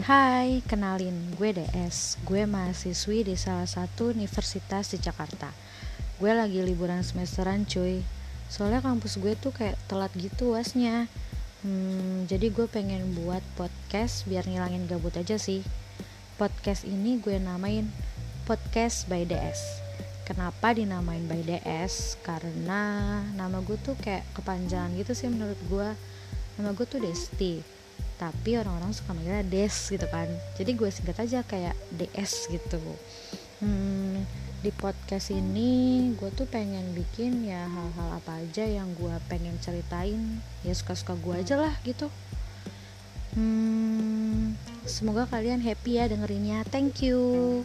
Hai, kenalin gue DS Gue mahasiswi di salah satu universitas di Jakarta. Gue lagi liburan semesteran cuy. Soalnya kampus gue tuh kayak telat gitu wasnya. Hmm, Jadi gue pengen buat podcast biar ngilangin gabut aja sih. Podcast ini gue namain Podcast by DS Kenapa dinamain by DS? Karena nama gue tuh kayak kepanjangan gitu sih menurut gue. Nama gue tuh Desti tapi orang-orang suka manggilnya Des gitu kan. Jadi gue singkat aja kayak DS gitu. Hmm, di podcast ini gue tuh pengen bikin ya hal-hal apa aja yang gue pengen ceritain. Ya suka-suka gue aja lah gitu. Hmm, semoga kalian happy ya dengerinnya. Thank you